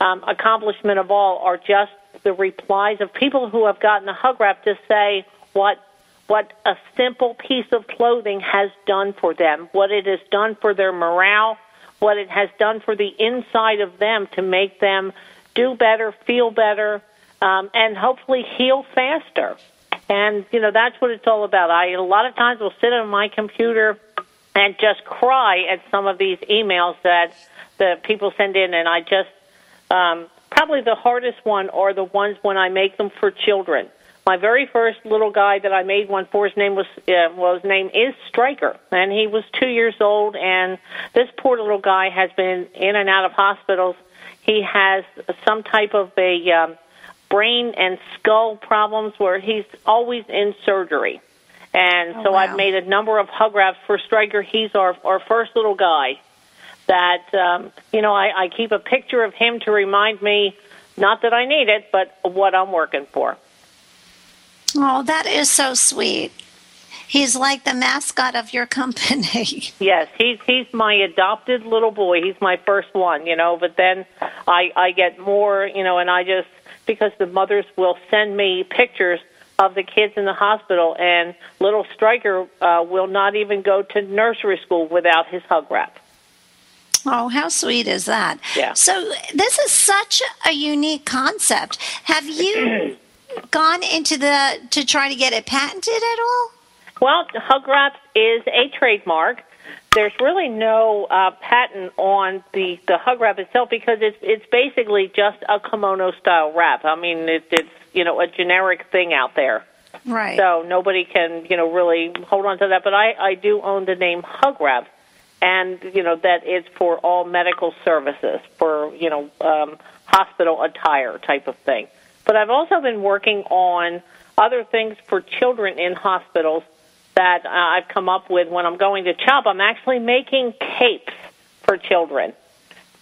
um, accomplishment of all. Are just the replies of people who have gotten a hug wrap to say what what a simple piece of clothing has done for them, what it has done for their morale, what it has done for the inside of them to make them do better, feel better, um, and hopefully heal faster. And you know that's what it's all about. I a lot of times will sit on my computer and just cry at some of these emails that the people send in, and I just um, probably the hardest one are the ones when I make them for children. My very first little guy that I made one for, his name was uh, well, his name is Striker, and he was two years old. And this poor little guy has been in and out of hospitals. He has some type of a um, brain and skull problems where he's always in surgery. And Oh, so wow. I've made a number of hug wraps for Striker. He's our our first little guy that um, you know I, I keep a picture of him to remind me not that I need it, but what I'm working for. Oh, that is so sweet. He's like the mascot of your company. Yes, he's he's my adopted little boy. He's my first one, you know. But then I I get more, you know, and I just because the mothers will send me pictures of the kids in the hospital, and little Striker uh, will not even go to nursery school without his hug wrap. Oh, how sweet is that? Yeah. So, this is such a unique concept. Have you gone into the to try to get it patented at all? Well, hug wraps is a trademark. There's really no uh, patent on the the hug wrap itself because it's it's basically just a kimono style wrap. I mean, it, it's you know a generic thing out there. Right. So nobody can, you know, really hold on to that. But I, I do own the name Hug Wrap, and you know that it's for all medical services, for you know, um, hospital attire type of thing. But I've also been working on other things for children in hospitals that uh, I've come up with when I'm going to CHOP. I'm actually making capes for children.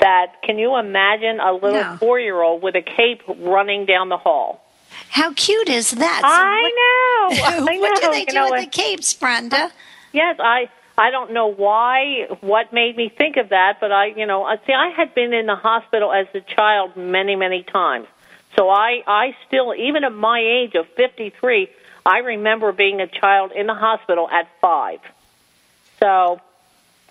That can you imagine a little No. four year old with a cape running down the hall? How cute is that? I So know. what, I know. what do they you do know, with the capes, Brenda? Yes, I I don't know why what made me think of that, but I you know I see I had been in the hospital as a child many many times. So I I still even at my age of 53, I remember being a child in the hospital at 5. So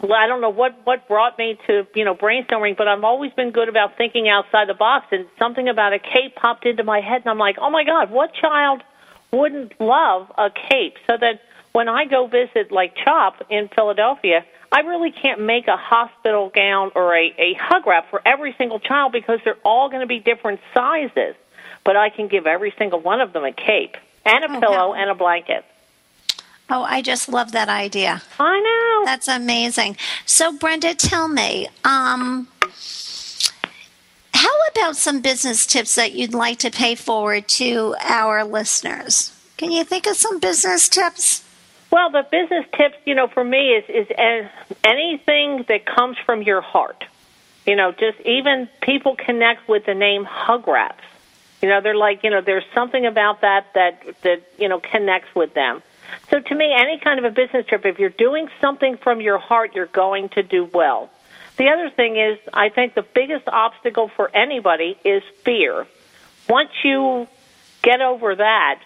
I don't know what what brought me to you know brainstorming, but I've always been good about thinking outside the box. And something about a cape popped into my head, and I'm like, oh my god, what child wouldn't love a cape? So that when I go visit like CHOP in Philadelphia, I really can't make a hospital gown or a, a hug wrap for every single child because they're all going to be different sizes. But I can give every single one of them a cape and a Oh, pillow wow. and a blanket. Oh, I just love that idea. I know. That's amazing. So, Brenda, tell me, um, how about some business tips that you'd like to pay forward to our listeners? Can you think of some business tips? Well, the business tips, you know, for me is is anything that comes from your heart. You know, just even people connect with the name Hug Wraps. You know, they're like, you know, there's something about that that that you know connects with them. So to me, any kind of a business trip, if you're doing something from your heart, you're going to do well. The other thing is, I think the biggest obstacle for anybody is fear. Once you get over that,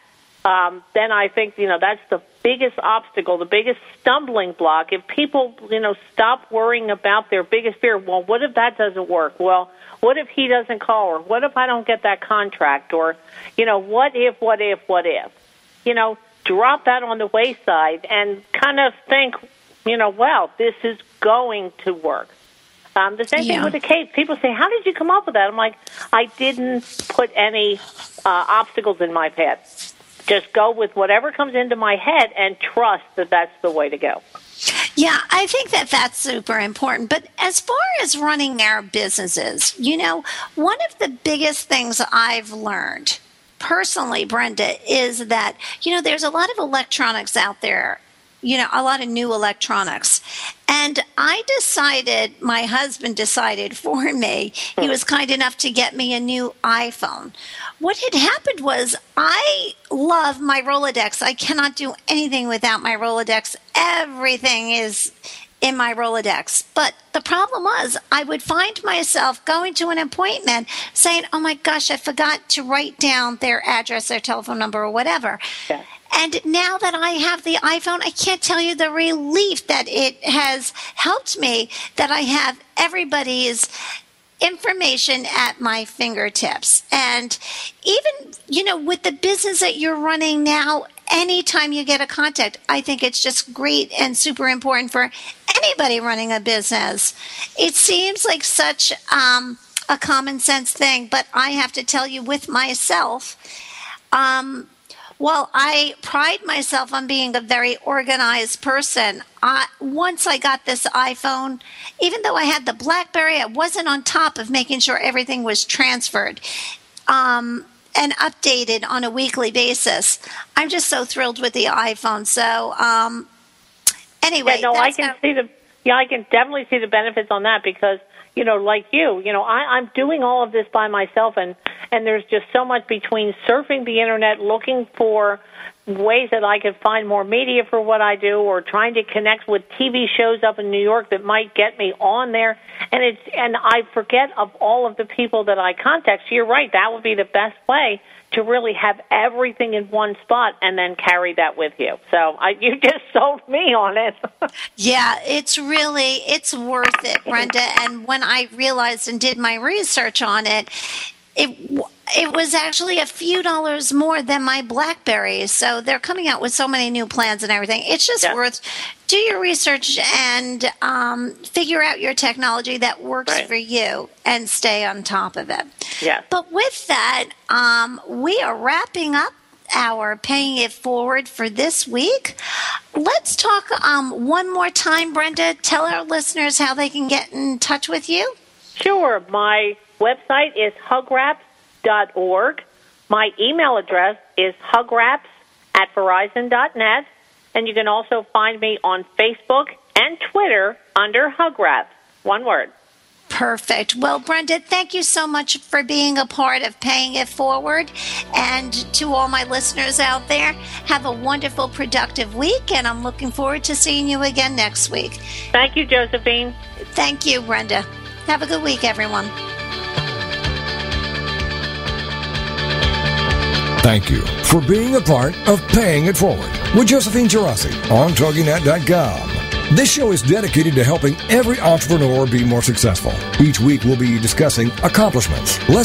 um, then I think you know that's the biggest obstacle, the biggest stumbling block. If people you know stop worrying about their biggest fear, well, what if that doesn't work? Well, what if he doesn't call, or what if I don't get that contract, or you know, what if, what if, what if? You know, drop that on the wayside and kind of think, you know, well, this is going to work. Um, the same Yeah. thing with the cape. People say, "How did you come up with that?" I'm like, "I didn't put any uh, obstacles in my path. Just go with whatever comes into my head and trust that that's the way to go." Yeah, I think that that's super important. But as far as running our businesses, you know, one of the biggest things I've learned personally, Brenda, is that, you know, there's a lot of electronics out there, you know, a lot of new electronics. And I decided, my husband decided for me, he hmm. was kind enough to get me a new iPhone. What had happened was I love my Rolodex. I cannot do anything without my Rolodex. Everything is in my Rolodex. But the problem was, I would find myself going to an appointment saying, Oh my gosh, I forgot to write down their address, their telephone number, or whatever. Yeah. And now that I have the iPhone, I can't tell you the relief that it has helped me that I have everybody's information at my fingertips. And even, you know, with the business that you're running now, anytime you get a contact, I think it's just great and super important for anybody running a business. It seems like such um, a common sense thing, but I have to tell you with myself, um, well, I pride myself on being a very organized person. I, once I got this iPhone, even though I had the BlackBerry, I wasn't on top of making sure everything was transferred um, and updated on a weekly basis. I'm just so thrilled with the iPhone. So, um, anyway, yeah, no, I can how- see the yeah, I can definitely see the benefits on that because you know, like you, you know, I, I'm doing all of this by myself, and and there's just so much between surfing the internet, looking for ways that I could find more media for what I do, or trying to connect with TV shows up in New York that might get me on there, and it's and I forget of all of the people that I contact. So you're right, that would be the best way to really have everything in one spot and then carry that with you. So I, you just sold me on it. Yeah, it's really it's worth it, Brenda. And when I realized and did my research on it, it it was actually a few dollars more than my BlackBerry. So they're coming out with so many new plans and everything. It's just Yeah. worth do your research and um, figure out your technology that works Right. for you and stay on top of it. Yes. But with that, um, we are wrapping up our paying it forward for this week. Let's talk um, one more time, Brenda. Tell our listeners how they can get in touch with you. Sure. My website is hugwraps.org. My email address is hugwraps at verizon.net. And you can also find me on Facebook and Twitter under Hugwraps. One word. Perfect. Well, Brenda, thank you so much for being a part of Paying It Forward. And to all my listeners out there, have a wonderful, productive week. And I'm looking forward to seeing you again next week. Thank you, Josephine. Thank you, Brenda. Have a good week, everyone. Thank you for being a part of Paying It Forward with Josephine Geraci on TogiNet.com. This show is dedicated to helping every entrepreneur be more successful. Each week we'll be discussing accomplishments,